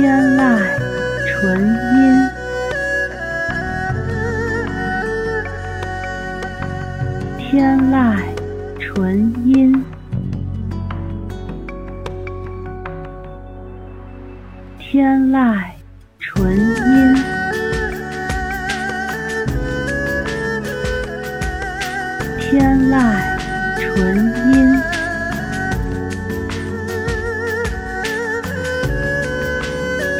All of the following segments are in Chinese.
天籁纯音，天籁纯音，天籁纯音，天籁纯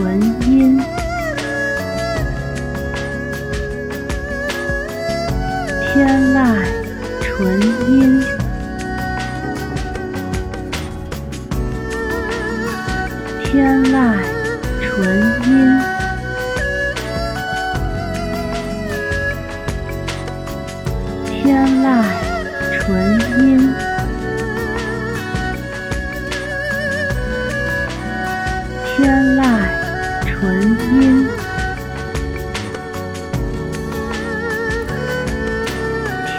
纯音，天籁纯音，天籁纯音，天籁纯音，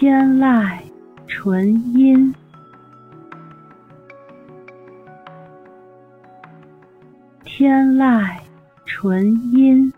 天籁纯音，天籁纯音。